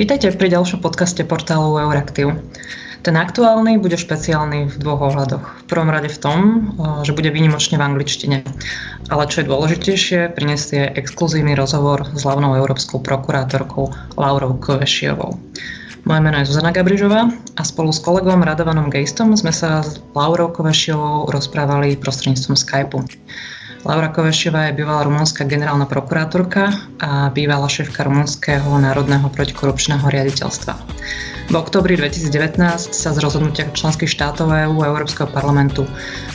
Vítajte pri ďalšom podcaste portálu Euraktiv. Ten aktuálny bude špeciálny v dvoch ohľadoch. V prvom rade v tom, že bude výnimočne v angličtine. Ale čo je dôležitejšie, prinesie exkluzívny rozhovor s hlavnou európskou prokurátorkou Laurou Kovešiovou. Moje meno je Zuzana Gabrižová a spolu s kolegom Radovanom Gejstom sme sa s Laurou Kovešiovou rozprávali prostredníctvom Skypeu. Laura Kovešová je bývalá rumúnska generálna prokurátorka a bývalá šéfka Rumunského národného protikorupčného riaditeľstva. V oktobri 2019 sa z rozhodnutia členských štátov EÚ a Európskeho parlamentu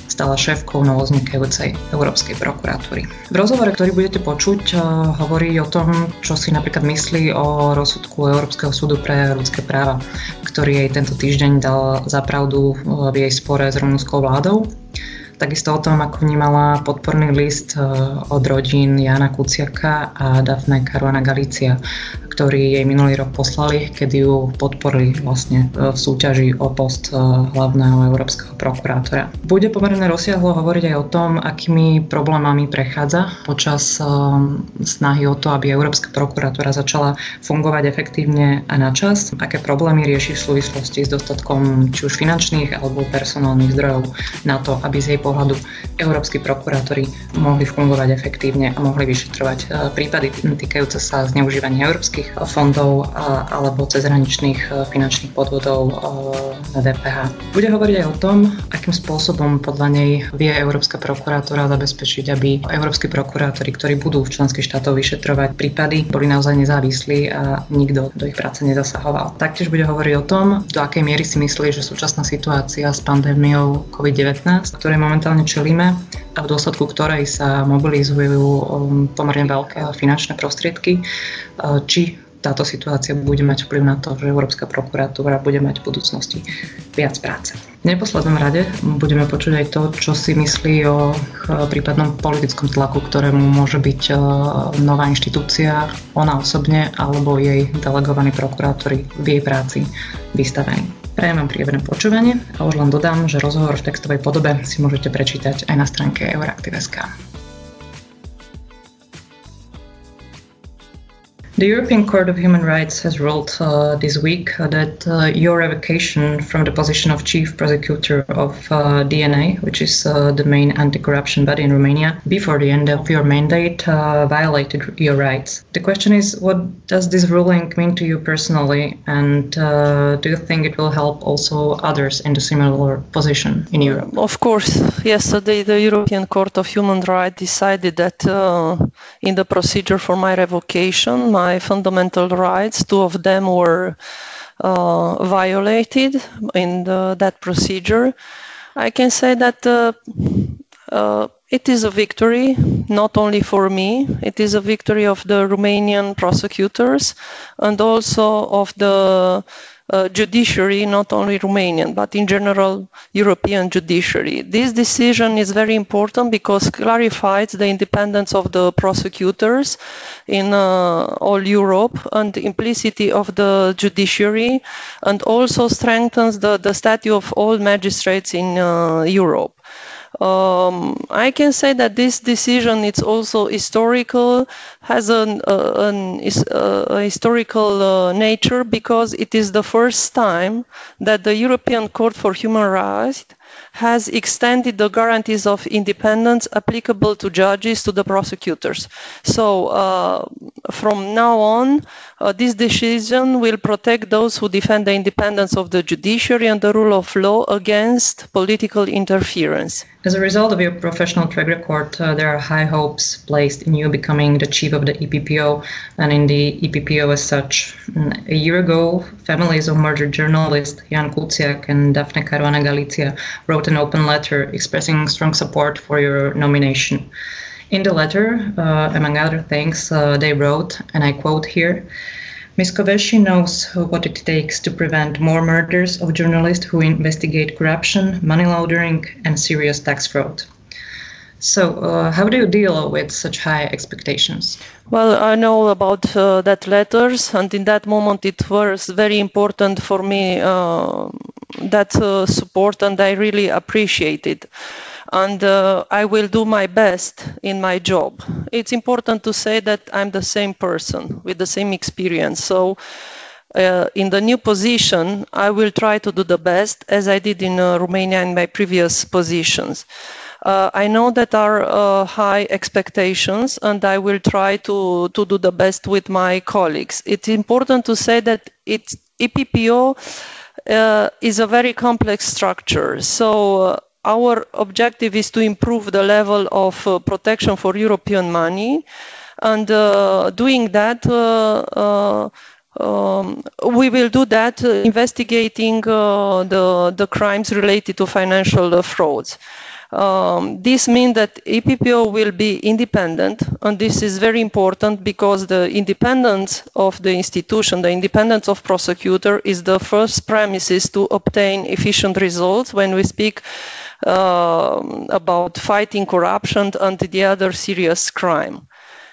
stala šéfkou novoznikajúcej Európskej prokuratúry. V rozhovore, ktorý budete počuť, eh, hovorí o tom, čo si napríklad myslí o rozsudku Európskeho súdu pre ľudské práva, ktorý jej tento týždeň dal za pravdu eh, v jej spore s rumunskou vládou Takisto o tom, ako vnímala podporný list eh, od rodín Jana Kuciaka a Dafne Caruana Galicia, ktorý jej minulý rok poslali, kedy ju podporili vlastne v súťaži o post e, hlavného európskeho prokurátora. Bude pomerne rozsiahlo hovoriť aj o tom, akými problémami prechádza počas e, snahy o to, aby Európska prokuratúra začala fungovať efektívne a na čas, aké problémy rieši v súvislosti s dostatkom či už finančných alebo personálnych zdrojov na to, aby z jej pohľadu európsky prokurátori mohli fungovať efektívne a mohli vyšetrovať e, prípady týkajúce sa zneužívania európskych európskych fondov alebo cezhraničných e, finančných podvodov e, na DPH. Bude hovoriť aj o tom, akým spôsobom podľa nej vie Európska prokurátora zabezpečiť, aby európsky prokurátori, ktorí budú v členských štátoch vyšetrovať prípady, boli naozaj nezávislí a nikto do ich práce nezasahoval. Taktiež bude hovoriť o tom, do akej miery si myslí, že súčasná situácia s pandémiou COVID-19, ktorej momentálne čelíme, a v dôsledku ktorej sa mobilizujú um, pomerne veľké finančné prostriedky, uh, či táto situácia bude mať vplyv na to, že Európska prokuratúra bude mať v budúcnosti viac práce. V neposlednom rade budeme počuť aj to, čo si myslí o uh, prípadnom politickom tlaku, ktorému môže byť uh, nová inštitúcia, ona osobne alebo jej delegovaní prokurátori v jej práci vystavení. Prajem vám príjemné počúvanie a už len dodám, že rozhovor v textovej podobe si môžete prečítať aj na stránke Euraktiv.sk. The European Court of Human Rights has ruled uh, this week uh, that uh, your revocation from the position of chief prosecutor of uh, DNA, which is uh, the main anti corruption body in Romania, before the end of your mandate violated your rights. The question is what does this ruling mean to you personally, and do you think it will help also others in the similar position in Europe? Of course. Yesterday, the European Court of Human Rights decided that in the procedure for my revocation, my my fundamental rights. Two of them were uh, violated in the, that procedure. I can say that uh, uh, it is a victory, not only for me, it is a victory of the Romanian prosecutors and also of the uh, judiciary, not only Romanian, but in general European judiciary. This decision is very important because clarifies the independence of the prosecutors in uh, all Europe and the implicity of the judiciary and also strengthens the, the of all magistrates in uh, Europe. Um, I can say that this decision it's also historical, has an, uh, an uh, a historical uh, nature because it is the first time that the European Court for Human Rights has extended the guarantees of independence applicable to judges to the prosecutors. So uh, from now on, uh, this decision will protect those who defend the independence of the judiciary and the rule of law against political interference. As a result of your professional track record, uh, there are high hopes placed in you becoming the chief of the EPPO and in the EPPO as such. Mm, a year ago, families of murdered journalists Jan Kuciak and Daphne Caruana Galizia wrote an open letter expressing strong support for your nomination. In the letter, uh, among other things, uh, they wrote, and I quote here, Ms. Kövesi knows what it takes to prevent more murders of journalists who investigate corruption, money laundering, and serious tax fraud. So, uh, how do you deal with such high expectations? Well, I know about uh, that letters, and in that moment it was very important for me uh, that uh, support, and I really appreciate it and uh, I will do my best in my job. It's important to say that I'm the same person with the same experience. So uh, in the new position, I will try to do the best as I did in uh, Romania in my previous positions. Uh, I know that are uh, high expectations, and I will try to, to do the best with my colleagues. It's important to say that it's EPPO uh, is a very complex structure. So uh, our objective is to improve the level of uh, protection for European money, and uh, doing that. Um, we will do that investigating the, the crimes related to financial frauds. Um, this means that EPPO will be independent, and this is very important because the independence of the institution, the independence of prosecutor, is the first premises to obtain efficient results when we speak uh, about fighting corruption and the other serious crime.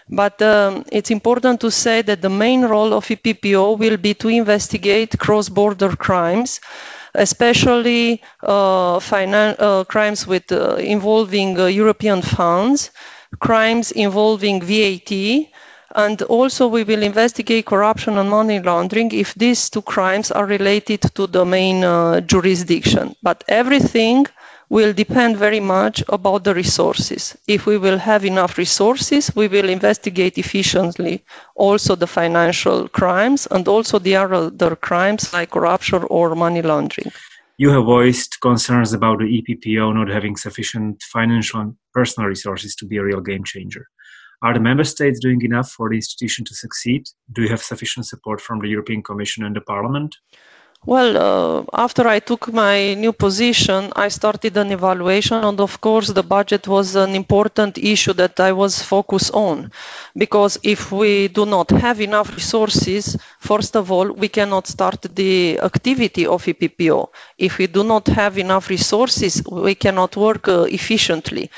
But um, it's important to say that the main role of EPPO will be to investigate cross-border crimes especially uh, uh, crimes with uh, involving European funds, crimes involving VAT, and also we will investigate corruption and money laundering if these two crimes are related to the main uh, jurisdiction. But everything will depend very much about the resources. If we will have enough resources, we will investigate efficiently also the financial crimes and also the other crimes like corruption or money laundering. You have voiced concerns about the EPPO not having sufficient financial and personal resources to be a real game changer. Are the member states doing enough for the institution to succeed? Do you have sufficient support from the European Commission and the Parliament? Well, uh, after I took my new position, I started an evaluation, and of course, the budget was an important issue that I was focused on. Because if we do not have enough resources, first of all, we cannot start the activity of EPPO. If we do not have enough resources, we cannot work uh, efficiently.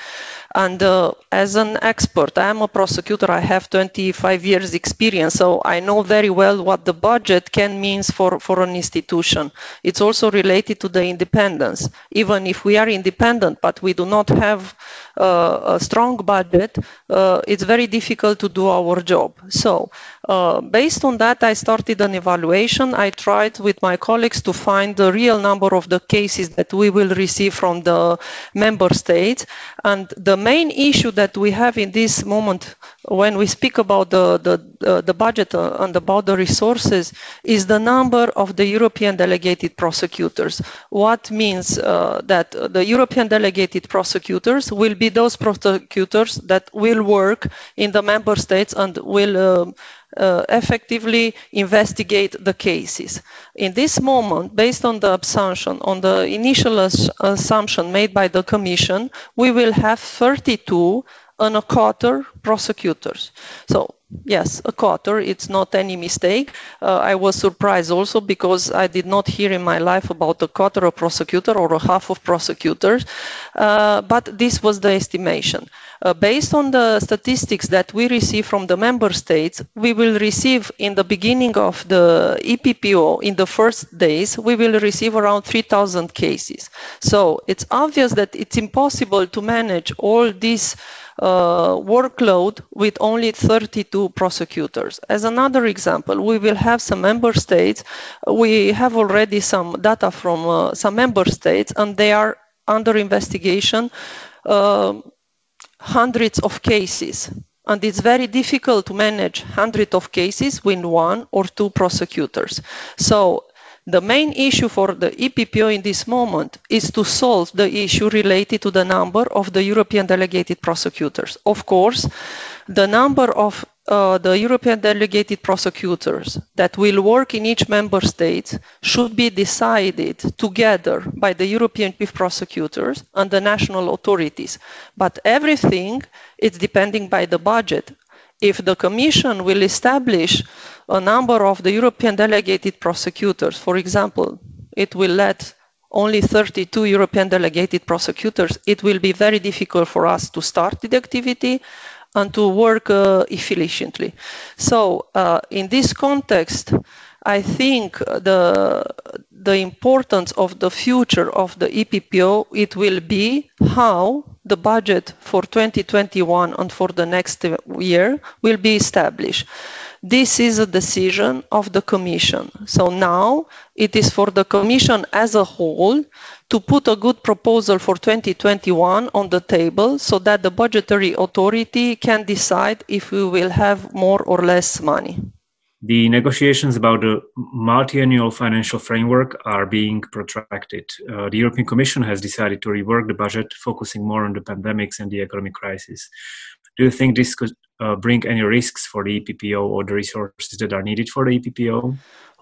And uh, as an expert, I am a prosecutor. I have 25 years experience, so I know very well what the budget can means for, for an institution. It's also related to the independence. Even if we are independent, but we do not have uh, a strong budget, uh, it's very difficult to do our job. So uh, based on that, I started an evaluation. I tried with my colleagues to find the real number of the cases that we will receive from the member states. And the main issue that we have in this moment when we speak about the, the, uh, the budget uh, and about the resources is the number of the European delegated prosecutors. What means uh, that the European delegated prosecutors will be those prosecutors that will work in the member states and will um, uh, effectively investigate the cases. In this moment, based on the assumption, on the initial assumption made by the Commission, we will have 32 and a quarter prosecutors. So yes, a quarter, it's not any mistake. Uh, I was surprised also because I did not hear in my life about a quarter of prosecutor or a half of prosecutors, uh, but this was the estimation. Uh, based on the statistics that we receive from the member states, we will receive in the beginning of the EPPO, in the first days, we will receive around 3,000 cases. So it's obvious that it's impossible to manage all these uh, workload with only 32 prosecutors. As another example, we will have some member states. We have already some data from uh, some member states, and they are under investigation. Uh, hundreds of cases and it's very difficult to manage hundreds of cases with one or two prosecutors. So the main issue for the EPPO in this moment is to solve the issue related to the number of the European delegated prosecutors. Of course, the number of uh, the European delegated prosecutors that will work in each member state should be decided together by the European chief prosecutors and the national authorities. But everything is depending by the budget. If the Commission will establish a number of the European delegated prosecutors. For example, it will let only 32 European delegated prosecutors. It will be very difficult for us to start the activity and to work uh, efficiently. So, uh, in this context, I think the the importance of the future of the EPPO it will be how the budget for 2021 and for the next year will be established. This is a decision of the Commission. So now it is for the Commission as a whole to put a good proposal for 2021 on the table so that the budgetary authority can decide if we will have more or less money. The negotiations about the multi-annual financial framework are being protracted. Uh, the European Commission has decided to rework the budget, focusing more on the pandemics and the economic crisis. Do you think this could uh, bring any risks for the EPPO or the resources that are needed for the EPPO?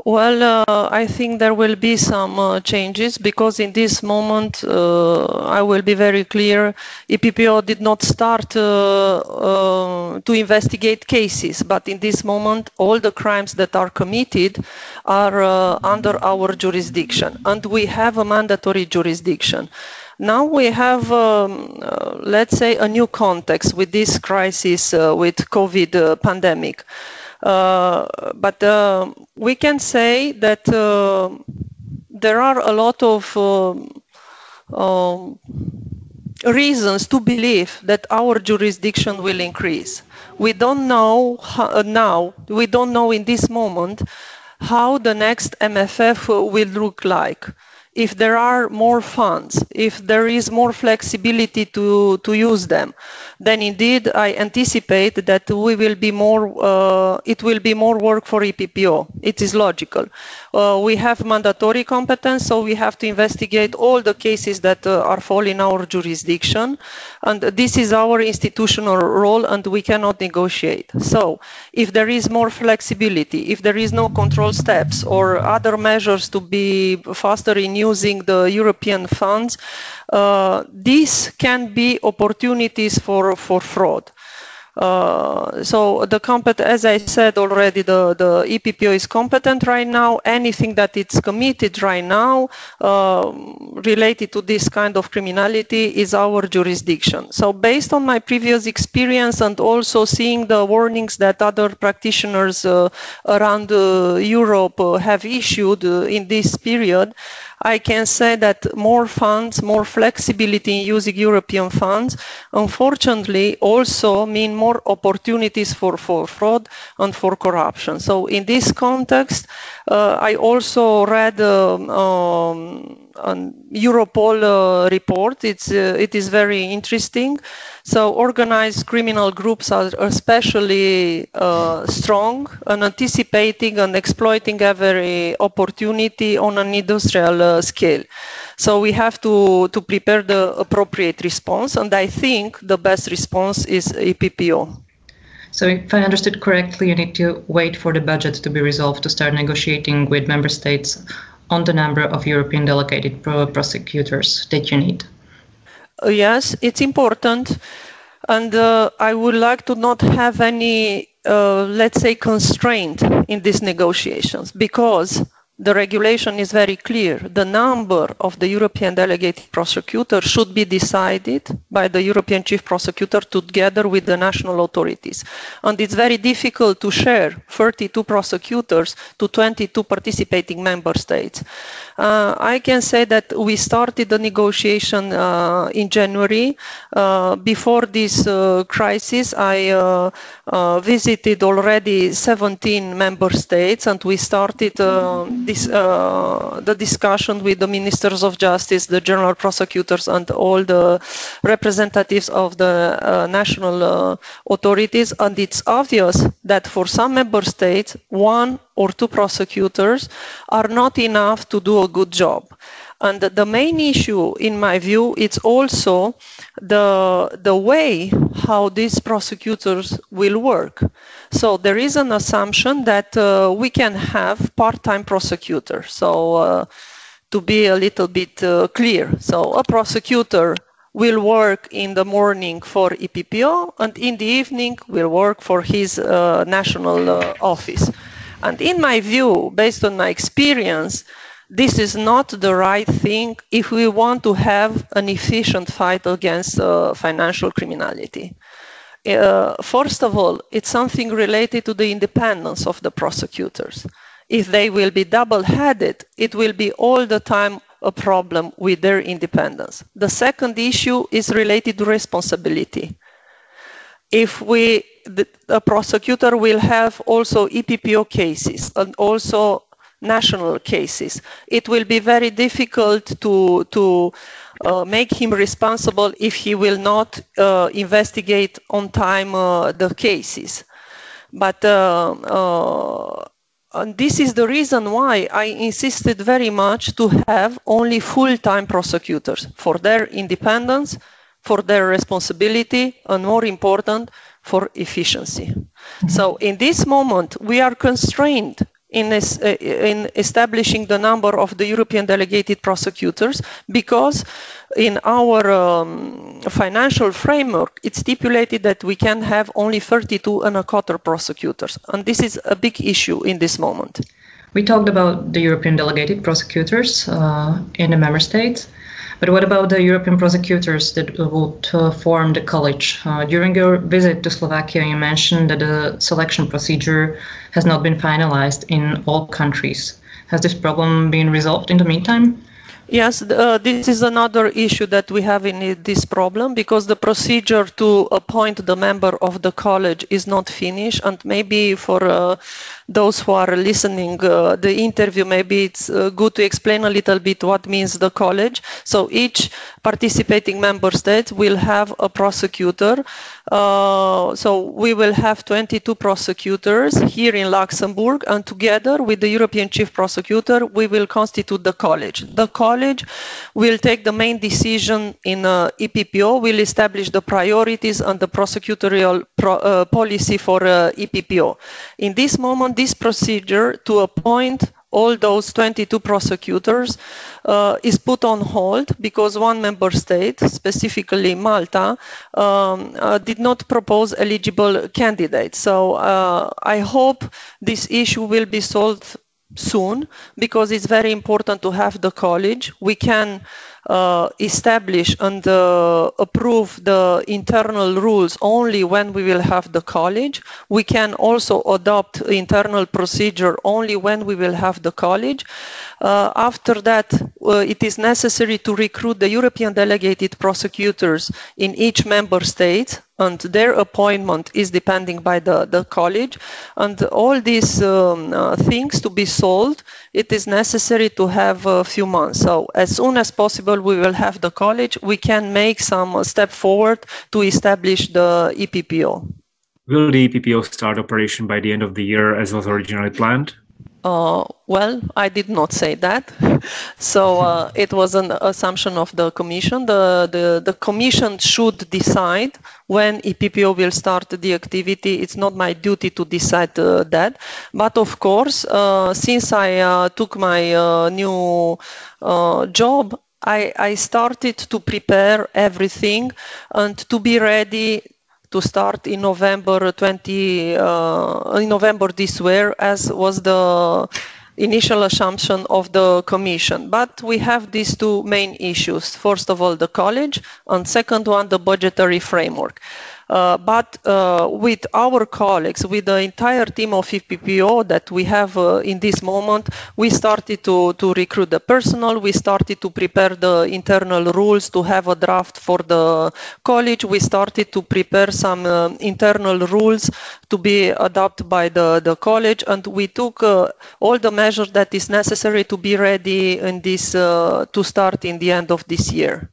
Well, uh, I think there will be some uh, changes because in this moment, uh, I will be very clear, EPPO did not start uh, uh, to investigate cases, but in this moment, all the crimes that are committed are under our jurisdiction, and we have a mandatory jurisdiction. Now we have, um, let's say, a new context with this crisis with COVID pandemic. Uh, but uh, we can say that uh, there are a lot of um, reasons to believe that our jurisdiction will increase. We don't know how, now, we don't know in this moment how the next MFF will look like if there are more funds, if there is more flexibility to, to use them, then indeed I anticipate that we will be more, uh, it will be more work for EPPO. It is logical. Uh, we have mandatory competence, so we have to investigate all the cases that uh, are fall in our jurisdiction. And this is our institutional role and we cannot negotiate. So if there is more flexibility, if there is no control steps or other measures to be faster in using the European funds, uh, these can be opportunities for, for fraud. Uh, so the compet as I said already, the, the EPPO is competent right now. Anything that it's committed right now uh, related to this kind of criminality is our jurisdiction. So based on my previous experience and also seeing the warnings that other practitioners uh, around uh, Europe uh, have issued uh, in this period, I can say that more funds, more flexibility in using European funds, unfortunately, also mean more opportunities for, for fraud and for corruption. So in this context, uh, I also read um, um, an Europol uh, report. It's, uh, it is very interesting. So organized criminal groups are especially uh, strong and anticipating and exploiting every opportunity on an industrial scale. So we have to, to prepare the appropriate response. And I think the best response is EPPO. So, if I understood correctly, you need to wait for the budget to be resolved to start negotiating with member states on the number of European delegated prosecutors that you need. Uh, yes, it's important. And uh, I would like to not have any, uh, let's say, constraint in these negotiations because the regulation is very clear. The number of the European delegated prosecutor should be decided by the European chief prosecutor together with the national authorities. And it's very difficult to share 32 prosecutors to 22 participating member states. Uh, I can say that we started the negotiation uh, in January. Uh, before this uh, crisis, I uh, uh, visited already 17 member states and we started this, uh, the discussion with the ministers of justice, the general prosecutors, and all the representatives of the uh, national uh, authorities. And it's obvious that for some member states, one or two prosecutors are not enough to do a good job. And the main issue, in my view, it's also the, the way how these prosecutors will work. So there is an assumption that uh, we can have part-time prosecutors. So uh, to be a little bit uh, clear, so a prosecutor will work in the morning for EPPO and in the evening will work for his uh, national uh, office. And in my view, based on my experience, this is not the right thing if we want to have an efficient fight against uh, financial criminality. Uh, first of all, it's something related to the independence of the prosecutors. If they will be double headed, it will be all the time a problem with their independence. The second issue is related to responsibility. If we, the, the prosecutor will have also EPPO cases and also national cases, it will be very difficult to, to uh, make him responsible if he will not uh, investigate on time uh, the cases. But uh, uh, and this is the reason why I insisted very much to have only full-time prosecutors for their independence, for their responsibility, and more important, for efficiency. Mm-hmm. So in this moment, we are constrained in, this, uh, in establishing the number of the European delegated prosecutors because in our um, financial framework, it's stipulated that we can have only 32 and a quarter prosecutors. And this is a big issue in this moment. We talked about the European delegated prosecutors uh, in the member states. But what about the European prosecutors that would uh, form the college? Uh, during your visit to Slovakia, you mentioned that the selection procedure has not been finalized in all countries. Has this problem been resolved in the meantime? Yes, uh, this is another issue that we have in this problem because the procedure to appoint the member of the college is not finished and maybe for uh, those who are listening uh, the interview, maybe it's uh, good to explain a little bit what means the college. So each participating member state will have a prosecutor. Uh, so we will have 22 prosecutors here in Luxembourg, and together with the European Chief Prosecutor, we will constitute the college. The college will take the main decision in uh, EPPO, will establish the priorities and the prosecutorial pro, uh, policy for uh, EPPO. In this moment, this procedure to appoint all those 22 prosecutors uh, is put on hold because one member state, specifically Malta, um, uh, did not propose eligible candidates. So uh, I hope this issue will be solved soon because it's very important to have the college. We can uh, establish and uh, approve the internal rules only when we will have the college. We can also adopt internal procedure only when we will have the college. Uh, after that, uh, it is necessary to recruit the European delegated prosecutors in each member state and their appointment is depending by the, the college. And all these um, uh, things to be solved, it is necessary to have a few months. So as soon as possible, we will have the college. We can make some step forward to establish the EPPO. Will the EPPO start operation by the end of the year as was originally planned? Uh, well, I did not say that. So uh, it was an assumption of the Commission. The, the, the Commission should decide when EPPO will start the activity. It's not my duty to decide uh, that. But of course, uh, since I uh, took my uh, new job, I, I started to prepare everything and to be ready to start in November 20 uh, in November this year, as was the initial assumption of the commission. But we have these two main issues. First of all, the college, and second one, the budgetary framework. Uh, but uh, with our colleagues, with the entire team of EPPO that we have uh, in this moment, we started to, to recruit the personnel. We started to prepare the internal rules to have a draft for the college. We started to prepare some internal rules to be adopted by the, the college. And we took all the measures that is necessary to be ready in this, to start in the end of this year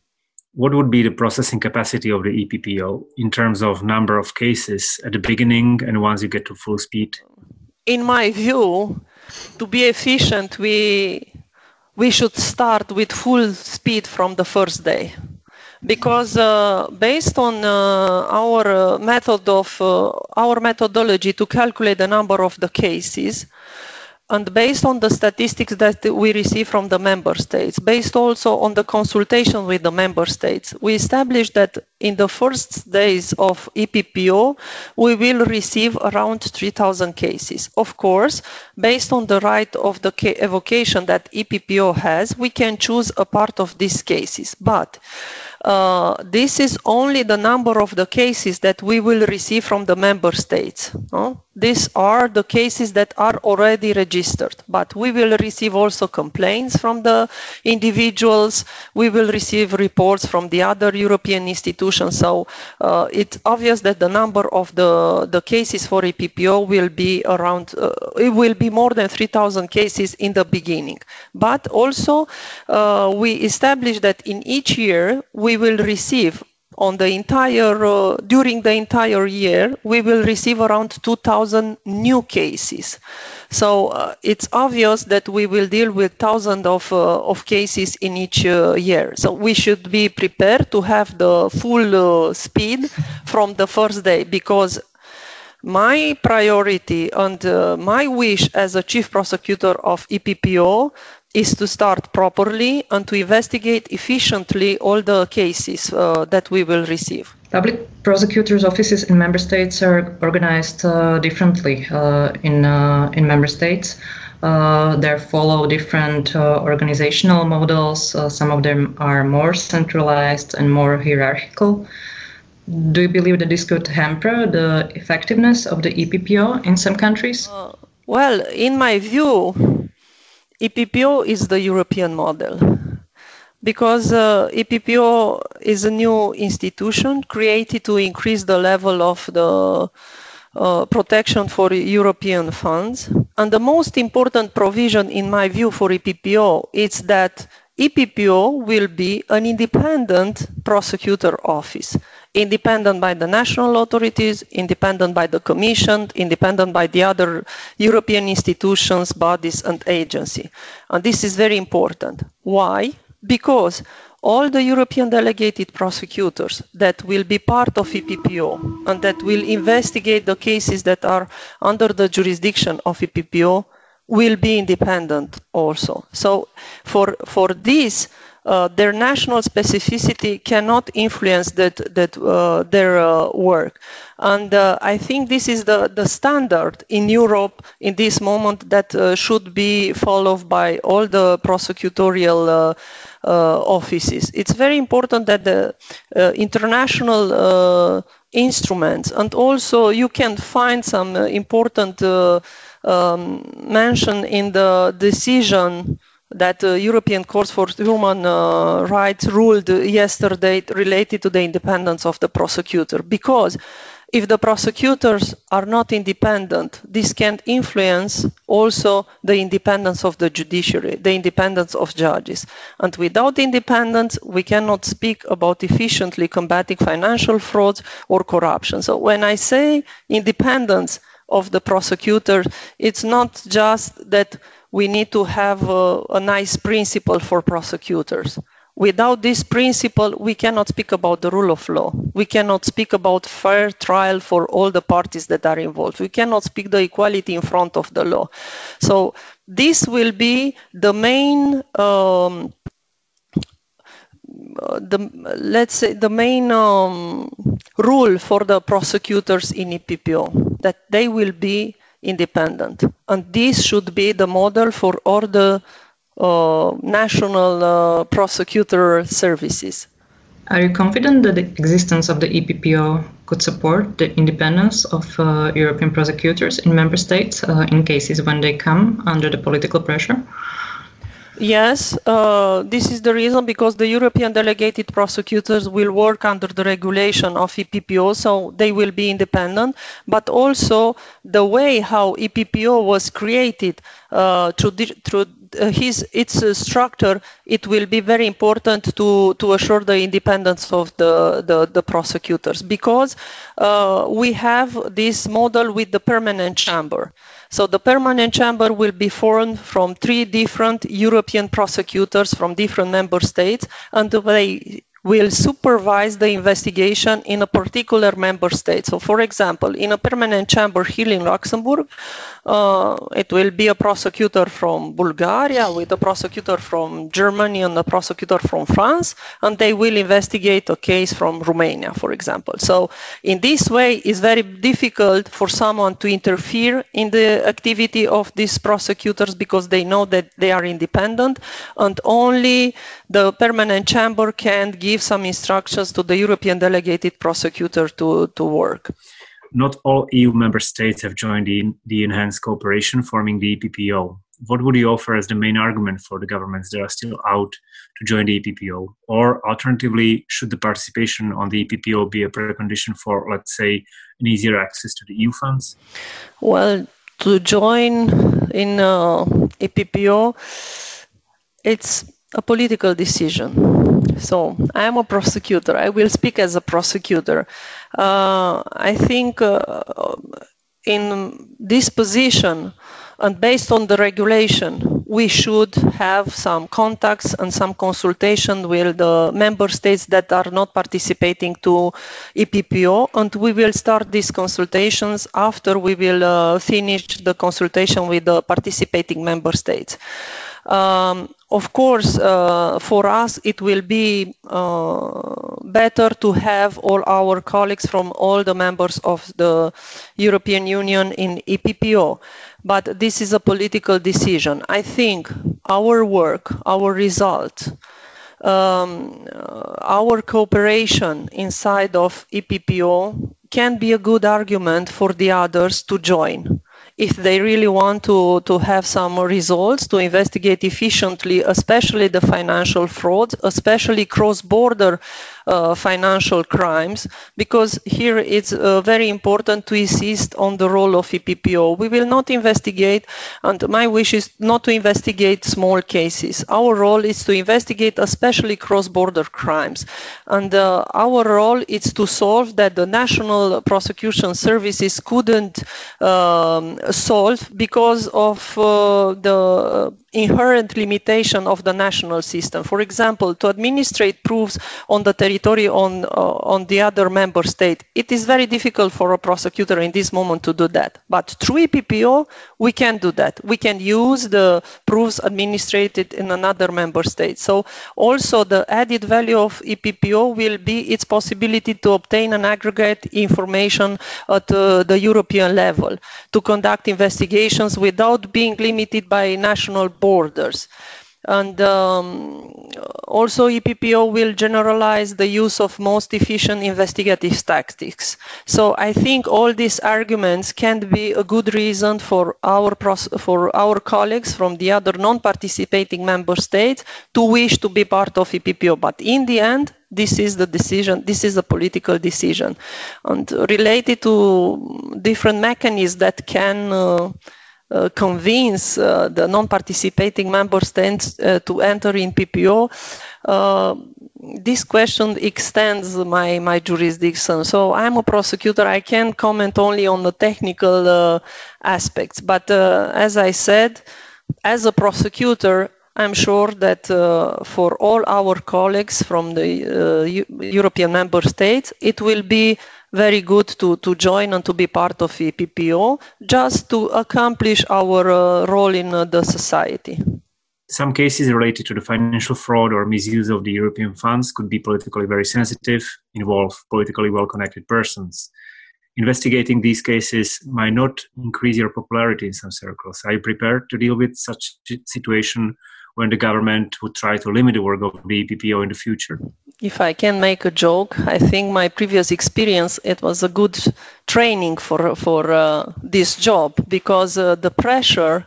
what would be the processing capacity of the EPPO in terms of number of cases at the beginning and once you get to full speed? In my view, to be efficient, we we should start with full speed from the first day because uh, based on uh, our uh, method of uh, our methodology to calculate the number of the cases and based on the statistics that we receive from the member states, based also on the consultation with the member states, we established that in the first days of EPPO, we will receive around 3,000 cases. Of course, based on the right of the evocation that EPPO has, we can choose a part of these cases. But uh, this is only the number of the cases that we will receive from the member states. These are the cases that are already registered, but we will receive also complaints from the individuals. We will receive reports from the other European institutions. So uh, it's obvious that the number of the, the cases for EPPO will be around, uh, it will be more than 3,000 cases in the beginning. But also uh, we established that in each year we will receive on the entire uh, during the entire year we will receive around 2000 new cases. So uh, it's obvious that we will deal with thousands of, uh, of cases in each uh, year. So we should be prepared to have the full uh, speed from the first day because my priority and uh, my wish as a chief prosecutor of EPPO is to start properly and to investigate efficiently all the cases uh, that we will receive. Public prosecutors' offices in member states are organized uh, differently uh, in uh, in member states. Uh, they follow different uh, organizational models. some of them are more centralized and more hierarchical. Do you believe that this could hamper the effectiveness of the EPPO in some countries? well, in my view, EPPO is the European model because uh, EPPO is a new institution created to increase the level of the uh, protection for European funds. And the most important provision, in my view, for EPPO is that EPPO will be an independent prosecutor office independent by the national authorities, independent by the Commission, independent by the other European institutions, bodies, and agencies. And this is very important. Why? Because all the European delegated prosecutors that will be part of EPPO and that will investigate the cases that are under the jurisdiction of EPPO will be independent also. So for, for this, uh, their national specificity cannot influence that, that uh, their uh, work. And uh, I think this is the, the standard in Europe in this moment that uh, should be followed by all the prosecutorial offices. It's very important that the international instruments and also you can find some important um, mention in the decision that the European Court for Human uh, Rights ruled yesterday related to the independence of the prosecutor. Because if the prosecutors are not independent, this can influence also the independence of the judiciary, the independence of judges. And without independence, we cannot speak about efficiently combating financial frauds or corruption. So when I say independence of the prosecutor, it's not just that we need to have a, a nice principle for prosecutors. Without this principle, we cannot speak about the rule of law. We cannot speak about fair trial for all the parties that are involved. We cannot speak the equality in front of the law. So this will be the main um, the let's say the main um, rule for the prosecutors in EPPO that they will be independent. And this should be the model for all the uh, national uh, prosecutor services. Are you confident that the existence of the EPPO could support the independence of uh, European prosecutors in member states uh, in cases when they come under the political pressure? Yes, uh, this is the reason because the European delegated prosecutors will work under the regulation of EPPO, so they will be independent. But also the way how EPPO was created uh, through, through uh, his its uh, structure, it will be very important to to assure the independence of the the, the prosecutors because uh, we have this model with the permanent chamber. So the permanent chamber will be formed from three different European prosecutors from different member states, and they will supervise the investigation in a particular member state. So, for example, in a permanent chamber here in Luxembourg, uh, it will be a prosecutor from Bulgaria with a prosecutor from Germany and a prosecutor from France, and they will investigate a case from Romania, for example. So, in this way, it's very difficult for someone to interfere in the activity of these prosecutors because they know that they are independent, and only the permanent chamber can give some instructions to the European delegated prosecutor to, to work. not all EU member states have joined the, the enhanced cooperation forming the EPPO. What would you offer as the main argument for the governments that are still out to join the EPPO? Or alternatively, should the participation on the EPPO be a precondition for, let's say, an easier access to the EU funds? Well, to join in uh, EPPO, it's a political decision. So I'm a prosecutor. I will speak as a prosecutor. Uh, I think uh, in this position, and based on the regulation, we should have some contacts and some consultation with the member states that are not participating to EPPO, and we will start these consultations after we will uh, finish the consultation with the participating member states. Um, of course, uh, for us, it will be uh, better to have all our colleagues from all the members of the European Union in EPPO. But this is a political decision. I think our work, our result, um, uh, our cooperation inside of EPPO can be a good argument for the others to join if they really want to, to have some results to investigate efficiently, especially the financial fraud, especially cross-border uh, financial crimes, because here it's uh, very important to insist on the role of EPPO. We will not investigate, and my wish is not to investigate small cases. Our role is to investigate especially cross-border crimes. And uh, our role is to solve that the national prosecution services couldn't um, solve because of uh, the inherent limitation of the national system. For example, to administrate proofs on the territory on, uh, on the other member state, it is very difficult for a prosecutor in this moment to do that. But through EPPO, we can do that. We can use the proofs administrated in another member state. So also the added value of EPPO will be its possibility to obtain an aggregate information at uh, the European level, to conduct investigations without being limited by national borders. And um, also EPPO will generalize the use of most efficient investigative tactics. So I think all these arguments can be a good reason for our, for our colleagues from the other non-participating member states to wish to be part of EPPO. But in the end, this is the decision, this is a political decision. And related to different mechanisms that can uh, uh, convince uh, the non-participating member states uh, to enter in EPPO, this question extends my, my jurisdiction. So I'm a prosecutor. I can comment only on the technical aspects. But as I said, as a prosecutor, I'm sure that uh, for all our colleagues from the uh, European member states, it will be very good to, to join and to be part of the EPPO just to accomplish our uh, role in uh, the society. Some cases related to the financial fraud or misuse of the European funds could be politically very sensitive, involve politically well connected persons. Investigating these cases might not increase your popularity in some circles. Are you prepared to deal with such situation when the government would try to limit the work of the EPPO in the future? If I can make a joke, I think my previous experience it was a good training for for uh, this job because uh, the pressure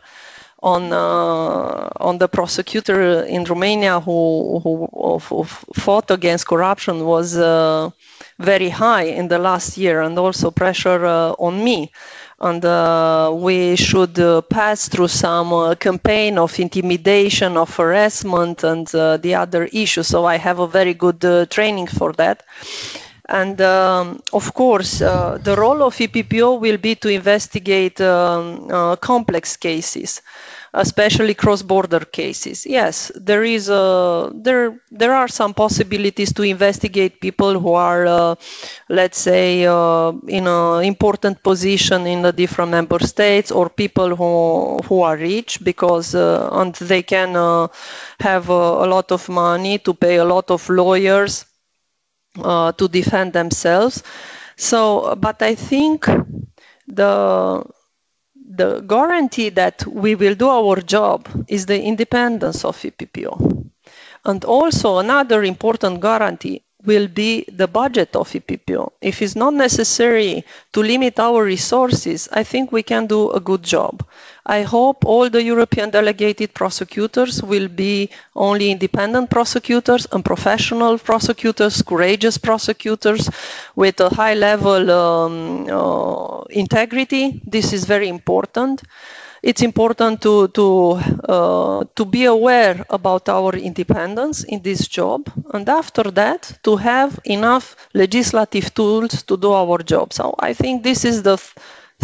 on uh, on the prosecutor in Romania who who, who fought against corruption was uh, very high in the last year, and also pressure uh, on me and uh, we should uh, pass through some uh, campaign of intimidation, of harassment, and uh, the other issues. So I have a very good uh, training for that. And um, of course, uh, the role of EPPO will be to investigate um, complex cases especially cross-border cases. Yes, there is a there there are some possibilities to investigate people who are, uh, let's say, uh, in an important position in the different member states, or people who who are rich because uh, and they can uh, have a lot of money to pay a lot of lawyers uh, to defend themselves. So, but I think the the guarantee that we will do our job is the independence of EPPO. And also another important guarantee will be the budget of EPPO. If it's not necessary to limit our resources, I think we can do a good job. I hope all the European delegated prosecutors will be only independent prosecutors and professional prosecutors, courageous prosecutors with a high level um, uh, integrity. This is very important it's important to to uh, to be aware about our independence in this job, and after that, to have enough legislative tools to do our job. So I think this is the th-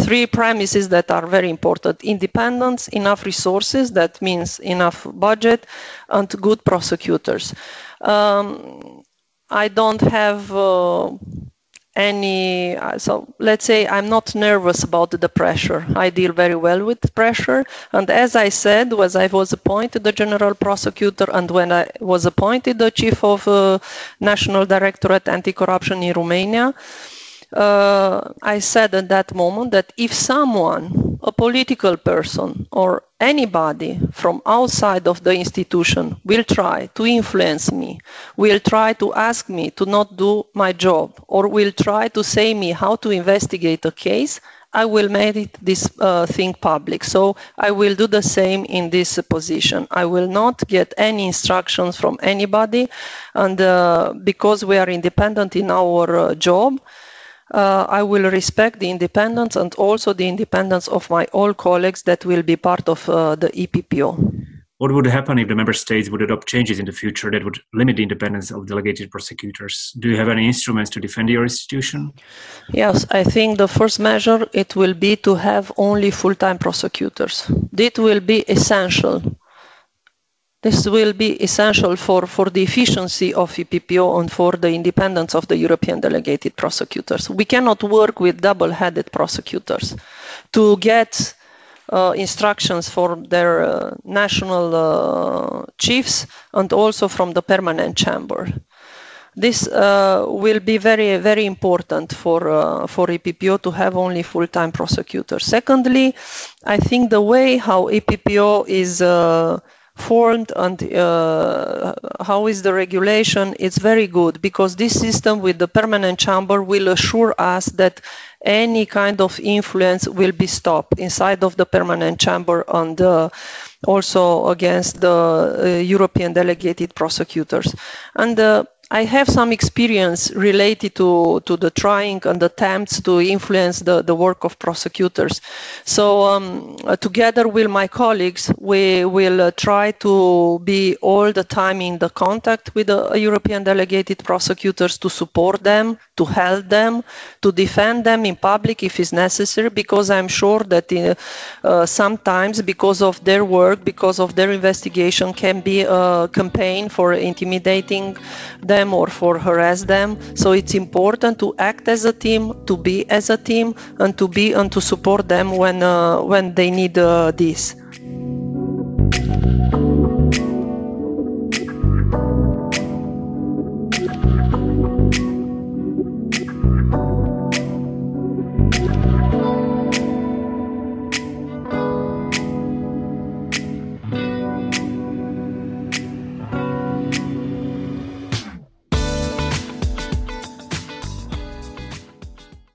three premises that are very important: independence, enough resources, that means enough budget, and good prosecutors. Um, I don't have. Uh, any uh, so let's say i'm not nervous about the pressure i deal very well with pressure and as i said was i was appointed the general prosecutor and when i was appointed the chief of uh, national directorate anti-corruption in romania uh, I said at that moment that if someone, a political person or anybody from outside of the institution will try to influence me, will try to ask me to not do my job, or will try to say me how to investigate a case, I will make this uh, thing public. So I will do the same in this position. I will not get any instructions from anybody, and uh, because we are independent in our uh, job, uh, I will respect the independence and also the independence of my all colleagues that will be part of uh, the EPPO. What would happen if the member states would adopt changes in the future that would limit the independence of delegated prosecutors? Do you have any instruments to defend your institution? Yes, I think the first measure it will be to have only full-time prosecutors. It will be essential this will be essential for, for the efficiency of EPPO and for the independence of the European delegated prosecutors. We cannot work with double-headed prosecutors. To get uh, instructions for their uh, national uh, chiefs and also from the permanent chamber. This uh, will be very, very important for uh, for EPPO to have only full-time prosecutors. Secondly, I think the way how EPPO is uh, formed and uh, how is the regulation it's very good because this system with the permanent chamber will assure us that any kind of influence will be stopped inside of the permanent chamber and uh, also against the uh, european delegated prosecutors. And uh, I have some experience related to, to the trying and attempts to influence the, the work of prosecutors. So um, uh, together with my colleagues, we will uh, try to be all the time in the contact with the European delegated prosecutors to support them, to help them, to defend them in public if it's necessary, because I'm sure that in, uh, sometimes because of their work, because of their investigation can be a campaign for intimidating them them or for harass them. So it's important to act as a team, to be as a team, and to be and to support them when uh, when they need uh, this.